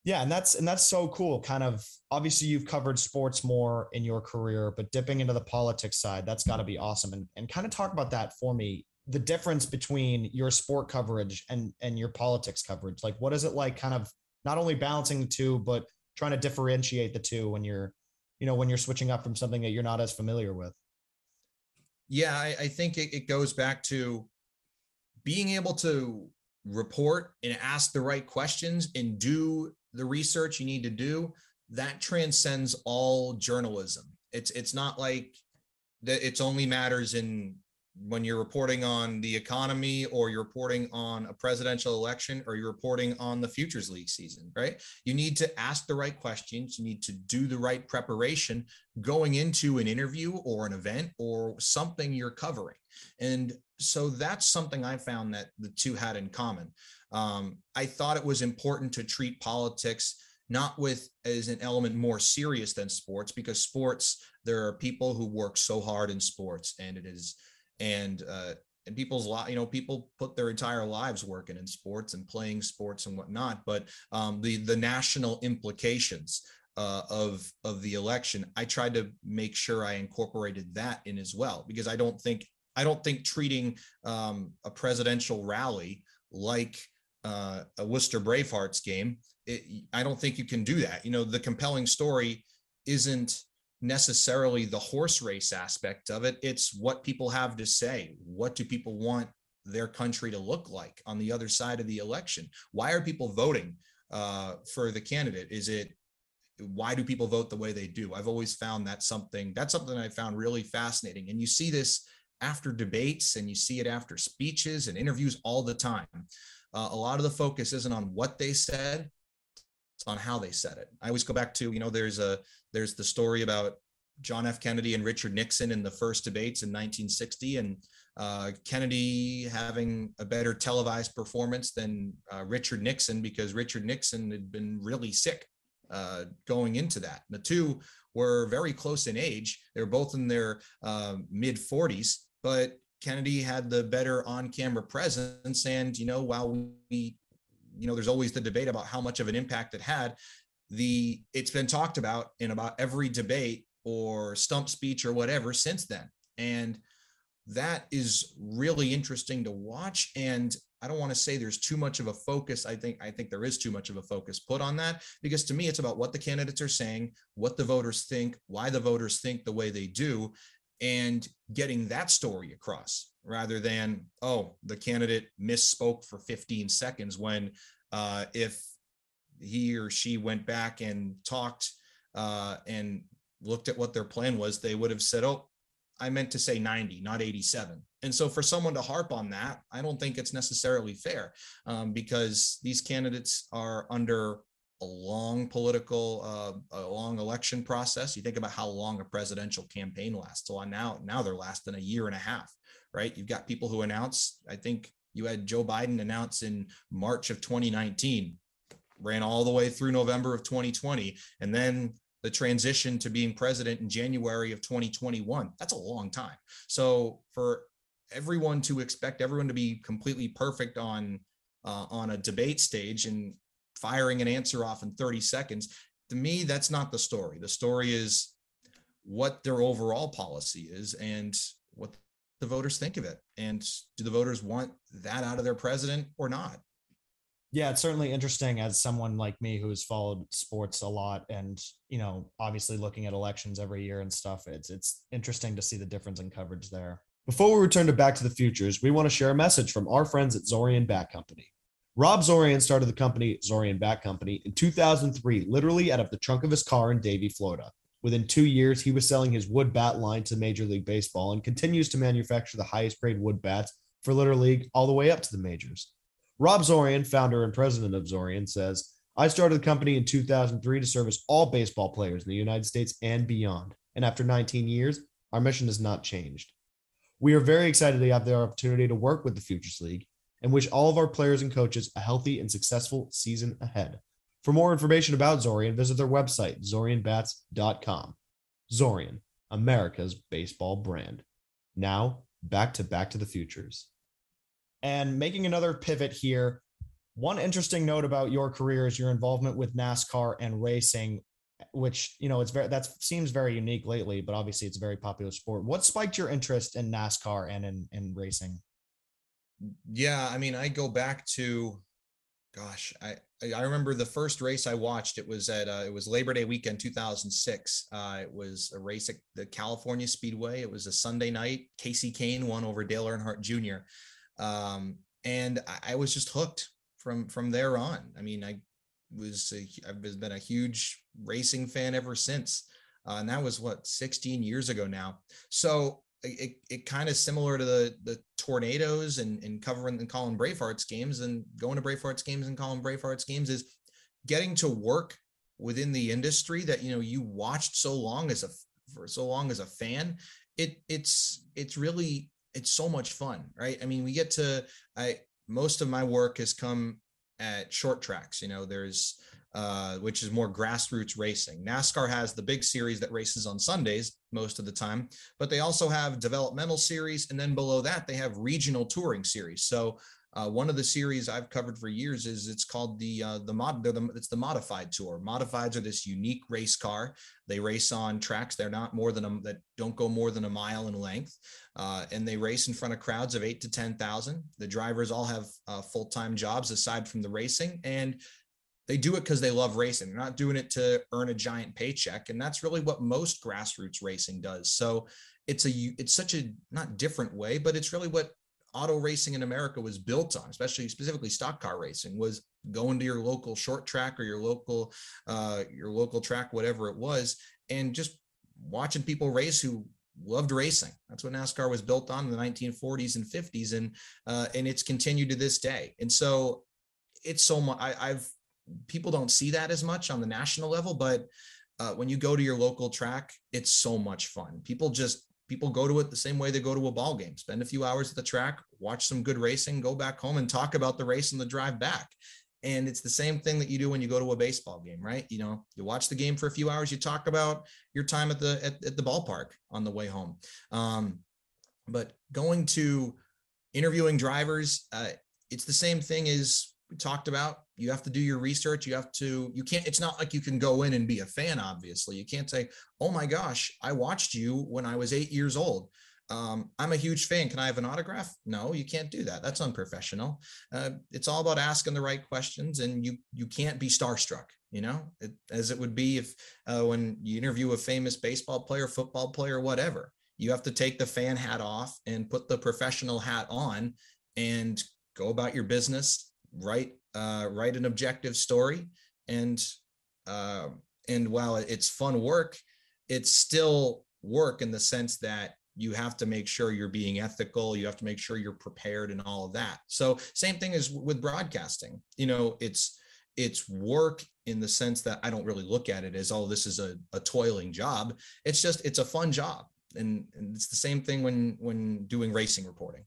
yeah and that's and that's so cool kind of obviously you've covered sports more in your career but dipping into the politics side that's got to be awesome. And, and kind of talk about that for me the difference between your sport coverage and and your politics coverage. Like what is it like kind of not only balancing the two but trying to differentiate the two when you're you know when you're switching up from something that you're not as familiar with. Yeah i, I think it, it goes back to being able to report and ask the right questions and do the research you need to do that transcends all journalism. It's it's not like that it's only matters in when you're reporting on the economy or you're reporting on a presidential election or you're reporting on the futures league season right? You need to ask the right questions. You need to do the right preparation going into an interview or an event or something you're covering. And so that's something i found that the two had in common. Um, i thought it was important to treat politics not with as an element more serious than sports because sports there are people who work so hard in sports and it is and uh, and people's lot you know people put their entire lives working in sports and playing sports and whatnot but um, the the national implications uh, of of the election i tried to make sure i incorporated that in as well because i don't think i don't think treating um, a presidential rally like uh, a worcester bravehearts game it, i don't think you can do that. You know the compelling story isn't necessarily the horse race aspect of it. It's what people have to say. What do people want their country to look like on the other side of the election? Why are people voting uh, for the candidate? Is it why do people vote the way they do? I've always found that something that's something I found really fascinating. And you see this after debates and you see it after speeches and interviews all the time. Uh, a lot of the focus isn't on what they said, it's on how they said it. I always go back to, you know, there's a there's the story about John F. Kennedy and Richard Nixon in the first debates in 1960, and uh, Kennedy having a better televised performance than uh, Richard Nixon because Richard Nixon had been really sick uh, going into that. The two were very close in age. They were both in their uh, mid 40s, but Kennedy had the better on camera presence. And, you know, while we you know, there's always the debate about how much of an impact it had. The it's been talked about in about every debate or stump speech or whatever since then. And that is really interesting to watch. And I don't want to say there's too much of a focus. I think I think there is too much of a focus put on that because to me it's about what the candidates are saying, what the voters think, why the voters think the way they do, and getting that story across rather than oh the candidate misspoke for 15 seconds when uh, if he or she went back and talked uh, and looked at what their plan was they would have said oh I meant to say 90, not 87. And so for someone to harp on that, I don't think it's necessarily fair um, because these candidates are under a long political, uh, a long election process. You think about how long a presidential campaign lasts. So now, now they're lasting a year and a half, right? You've got people who announce. I think you had Joe Biden announce in March of 2019, ran all the way through November of 2020, and then the transition to being president in January of 2021. That's a long time. So for everyone to expect everyone to be completely perfect on uh, on a debate stage and firing an answer off in 30 seconds, to me, that's not the story. The story is what their overall policy is and what the voters think of it. And do the voters want that out of their president or not? Yeah, it's certainly interesting as someone like me who's followed sports a lot and, you know, obviously looking at elections every year and stuff. It's it's interesting to see the difference in coverage there. Before we return to Back to the Futures, we want to share a message from our friends at Zorian Bat Company. Rob Zorian started the company Zorian Bat Company in 2003, literally out of the trunk of his car in Davie, Florida. Within two years, he was selling his wood bat line to Major League Baseball and continues to manufacture the highest grade wood bats for Little League all the way up to the majors. Rob Zorian, founder and president of Zorian, says, I started the company in 2003 to service all baseball players in the United States and beyond. And after 19 years, our mission has not changed. We are very excited to have the opportunity to work with the Futures League and wish all of our players and coaches a healthy and successful season ahead. For more information about Zorian, visit their website, zorianbats.com. Zorian, America's baseball brand. Now, back to Back to the Futures. And making another pivot here, one interesting note about your career is your involvement with NASCAR and racing, which you know it's very that seems very unique lately, but obviously it's a very popular sport. What spiked your interest in NASCAR and in, in racing? Yeah, I mean, I go back to, gosh, I I remember the first race I watched. It was at uh, it was Labor Day weekend, 2006. Uh, it was a race at the California Speedway. It was a Sunday night. Kasey Kahne won over Dale Earnhardt Jr. Um, and I, I, was just hooked from from there on. I mean, I was I've been a huge racing fan ever since, uh, and that was what 16 years ago now. So it, it kind of similar to the the tornadoes and, and covering and calling Bravehearts games and going to Bravehearts games and calling Bravehearts games is getting to work within the industry that you know you watched so long as a for so long as a fan. It it's it's really it's so much fun, right? I mean, we get to I most of my work has come at short tracks. You know, there's uh, which is more grassroots racing. NASCAR has the big series that races on Sundays most of the time, but they also have developmental series, and then below that they have regional touring series. So uh, one of the series I've covered for years is it's called the uh, the mod. The, it's the modified tour. Modifieds are this unique race car. They race on tracks. They're not more than a, that don't go more than a mile in length, uh, and they race in front of crowds of eight to ten thousand. The drivers all have uh, full time jobs aside from the racing, and they do it because they love racing. They're not doing it to earn a giant paycheck, and that's really what most grassroots racing does. So it's a it's such a not different way, but it's really what auto racing in America was built on, especially specifically stock car racing, was going to your local short track or your local uh, your local track, whatever it was, and just watching people race who loved racing. That's what NASCAR was built on in the 1940s and 50s, and uh, and it's continued to this day. And so it's so much. I, I've people don't see that as much on the national level, but uh, when you go to your local track, it's so much fun. People just people go to it the same way they go to a ball game. Spend a few hours at the track watch some good racing go back home and talk about the race and the drive back. And it's the same thing that you do when you go to a baseball game right? You know you watch the game for a few hours you talk about your time at the at, at the ballpark on the way home. Um, but going to interviewing drivers uh, it's the same thing as we talked about you have to do your research you have to you can't it's not like you can go in and be a fan obviously. You can't say oh my gosh i watched you when i was eight years old. Um, i'm a huge fan. Can i have an autograph? No you can't do that. That's unprofessional. Uh, it's all about asking the right questions and you you can't be starstruck you know? It, as it would be if uh, when you interview a famous baseball player football player whatever you have to take the fan hat off and put the professional hat on and go about your business write uh, write an objective story. And uh, and while it's fun work it's still work in the sense that you have to make sure you're being ethical you have to make sure you're prepared and all of that. So same thing as with broadcasting. You know it's it's work in the sense that i don't really look at it as oh this is a, a toiling job. It's just it's a fun job. And, and it's the same thing when when doing racing reporting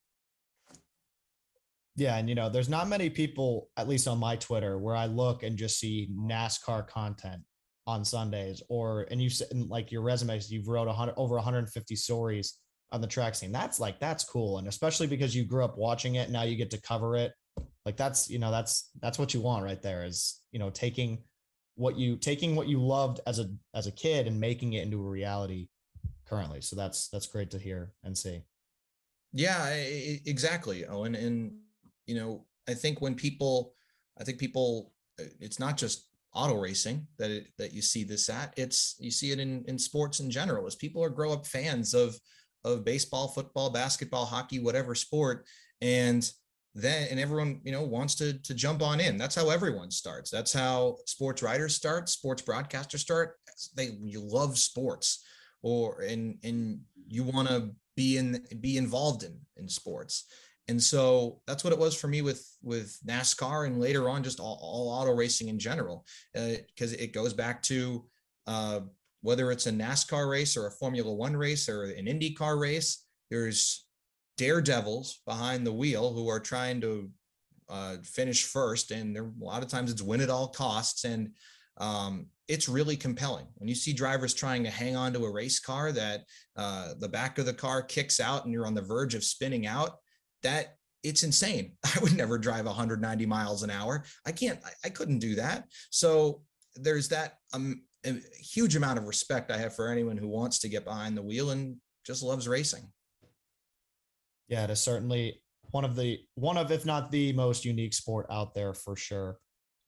yeah, and you know, there's not many people, at least on my Twitter, where I look and just see NASCAR content on Sundays, or and you said like your resumes, you've wrote 100 over 150 stories on the track scene. That's like that's cool, and especially because you grew up watching it, now you get to cover it. Like that's you know that's that's what you want right there is you know taking what you taking what you loved as a as a kid and making it into a reality currently. So that's that's great to hear and see. Yeah, exactly, Owen. And you know, I think when people, I think people, uh, it's not just auto racing that it, that you see this at. It's you see it in in sports in general. As people are grow up fans of of baseball, football, basketball, hockey, whatever sport, and then and everyone you know wants to to jump on in. That's how everyone starts. That's how sports writers start. Sports broadcasters start. They you love sports, or and and you want to be in be involved in in sports and so that's what it was for me with with NASCAR and later on just all, all auto racing in general because uh, it goes back to uh, whether it's a NASCAR race or a Formula One race or an IndyCar race, there's daredevils behind the wheel who are trying to uh, finish first, and there a lot of times it's win at all costs, and um, it's really compelling. When you see drivers trying to hang on to a race car that uh, the back of the car kicks out and you're on the verge of spinning out that it's insane. [laughs] I would never drive 190 miles an hour. I can't, I, I couldn't do that. So there's that um, huge amount of respect I have for anyone who wants to get behind the wheel and just loves racing. Yeah, it is certainly one of the one of if not the most unique sport out there for sure.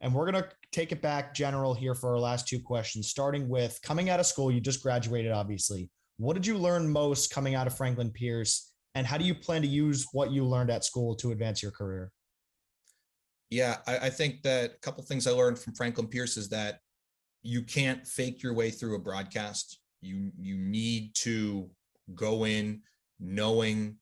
And we're going to take it back general here for our last two questions starting with coming out of school you just graduated obviously. What did you learn most coming out of Franklin Pierce and how do you plan to use what you learned at school to advance your career? Yeah, I, I think that a couple things I learned from Franklin Pierce is that you can't fake your way through a broadcast. You you need to go in knowing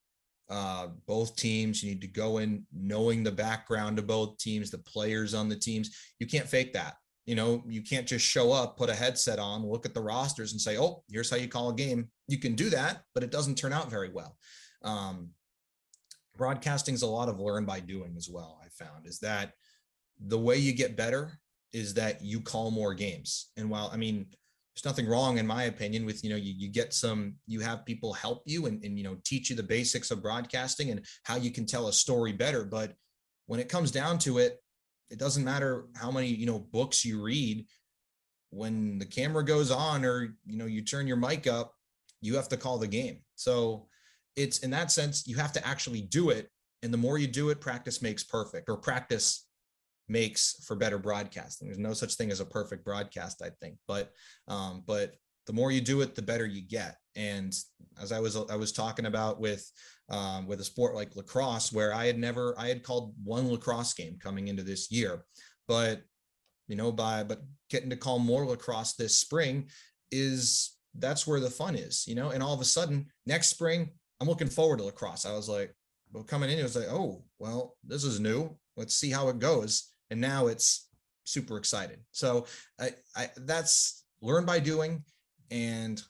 uh, both teams. You need to go in knowing the background of both teams, the players on the teams. You can't fake that. You know, you can't just show up, put a headset on, look at the rosters, and say, "Oh, here's how you call a game." You can do that, but it doesn't turn out very well um, broadcasting is a lot of learn by doing as well i found is that the way you get better is that you call more games. And while i mean there's nothing wrong in my opinion with you know you, you get some you have people help you and, and you know teach you the basics of broadcasting and how you can tell a story better. But when it comes down to it it doesn't matter how many you know books you read when the camera goes on or you know you turn your mic up you have to call the game. So it's in that sense you have to actually do it and the more you do it practice makes perfect or practice makes for better broadcasting. There's no such thing as a perfect broadcast i think but um, but the more you do it the better you get. And as i was i was talking about with um, with a sport like lacrosse where i had never i had called one lacrosse game coming into this year but you know by but getting to call more lacrosse this spring is that's where the fun is you know? And all of a sudden next spring I'm looking forward to lacrosse. I was like, well, coming in, it was like, oh, well, this is new. Let's see how it goes. And now it's super excited. So I, I that's learn by doing and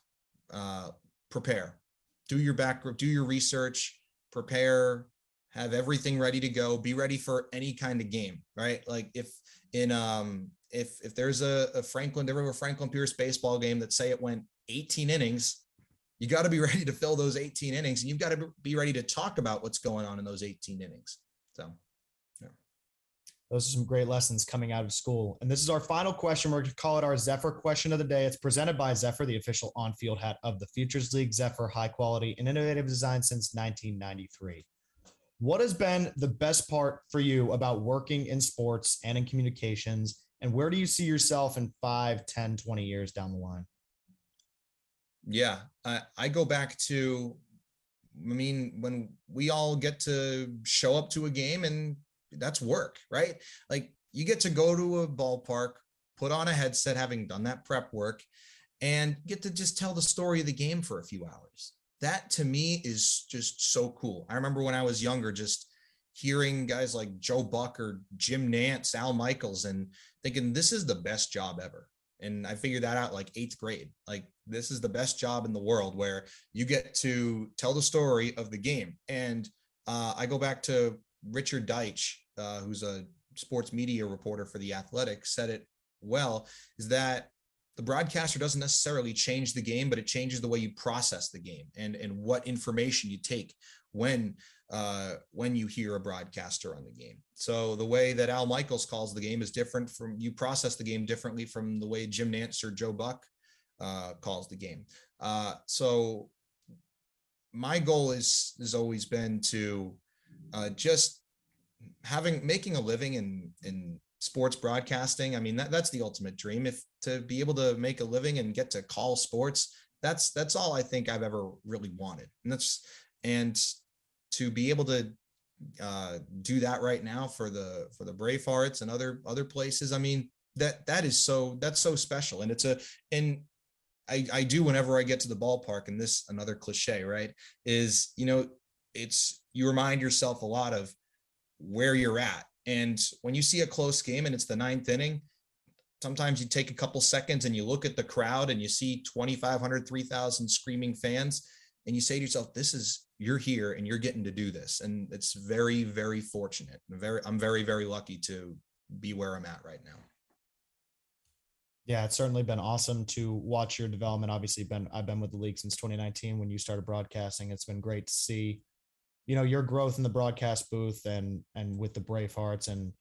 uh, prepare. Do your back, do your research, prepare, have everything ready to go. Be ready for any kind of game, right? Like if in um if if there's a, a Franklin, there a Franklin Pierce baseball game that say it went 18 innings, you got to be [laughs] ready to fill those 18 innings and you've got to be ready to talk about what's going on in those 18 innings. So. Those are some great lessons coming out of school. And this is our final question. We're going to call it our Zephyr question of the day. It's presented by Zephyr, the official on field hat of the Futures League. Zephyr, high quality and innovative design since 1993. What has been the best part for you about working in sports and in communications? And where do you see yourself in 5, 10, 20 years down the line? Yeah, I, I go back to, I mean, when we all get to show up to a game and that's work, right? Like you get to go to a ballpark, put on a headset, having done that prep work, and get to just tell the story of the game for a few hours. that to me is just so cool. I remember when I was younger, just hearing guys like Joe Buck or Jim Nantz, Al Michaels, and thinking this is the best job ever. And I figured that out like eighth grade. Like this is the best job in the world where you get to tell the story of the game. And uh, I go back to Richard Deitsch, uh, who's a sports media reporter for the Athletic, said it well. Is that the broadcaster doesn't necessarily change the game, but it changes the way you process the game and and what information you take when uh, when you hear a broadcaster on the game. So the way that Al Michaels calls the game is different from you process the game differently from the way Jim Nantz or Joe Buck uh, calls the game. Uh, so my goal is has always been to uh, just having making a living in in sports broadcasting. I mean, that, that's the ultimate dream. If to be able to make a living and get to call sports, that's that's all I think I've ever really wanted. And that's and to be able to uh, do that right now for the for the Bravehearts and other other places. I mean, that that is so that's so special. And it's a and I, I do whenever I get to the ballpark, and this another cliche, right? Is you know, it's you remind yourself a lot of where you're at and when you see a close game and it's the ninth inning, sometimes you take a couple seconds and you look at the crowd and you see 2,500, 3,000 screaming fans, and you say to yourself, "This is you're here and you're getting to do this." And it's very, very fortunate. I'm very, I'm very, very lucky to be where I'm at right now. Yeah, it's certainly been awesome to watch your development. Obviously, been I've been with the league since 2019 when you started broadcasting. It's been great to see you know your growth in the broadcast booth and and with the Bravehearts and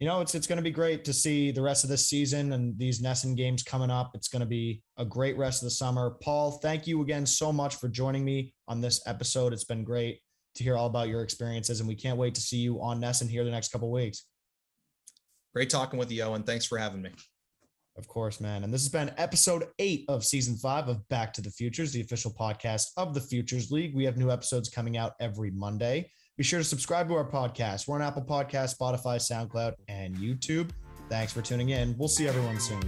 you know it's it's going to be great to see the rest of this season and these NESN games coming up. It's going to be a great rest of the summer. Paul, thank you again so much for joining me on this episode. It's been great to hear all about your experiences, and we can't wait to see you on NESN here the next couple weeks. Great talking with you, Owen. Thanks for having me. Of course, man. And this has been episode eight of season five of Back to the Futures, the official podcast of the Futures League. We have new episodes coming out every Monday. Be sure to subscribe to our podcast. We're on Apple Podcast, Spotify, SoundCloud, and YouTube. Thanks for tuning in. We'll see everyone soon.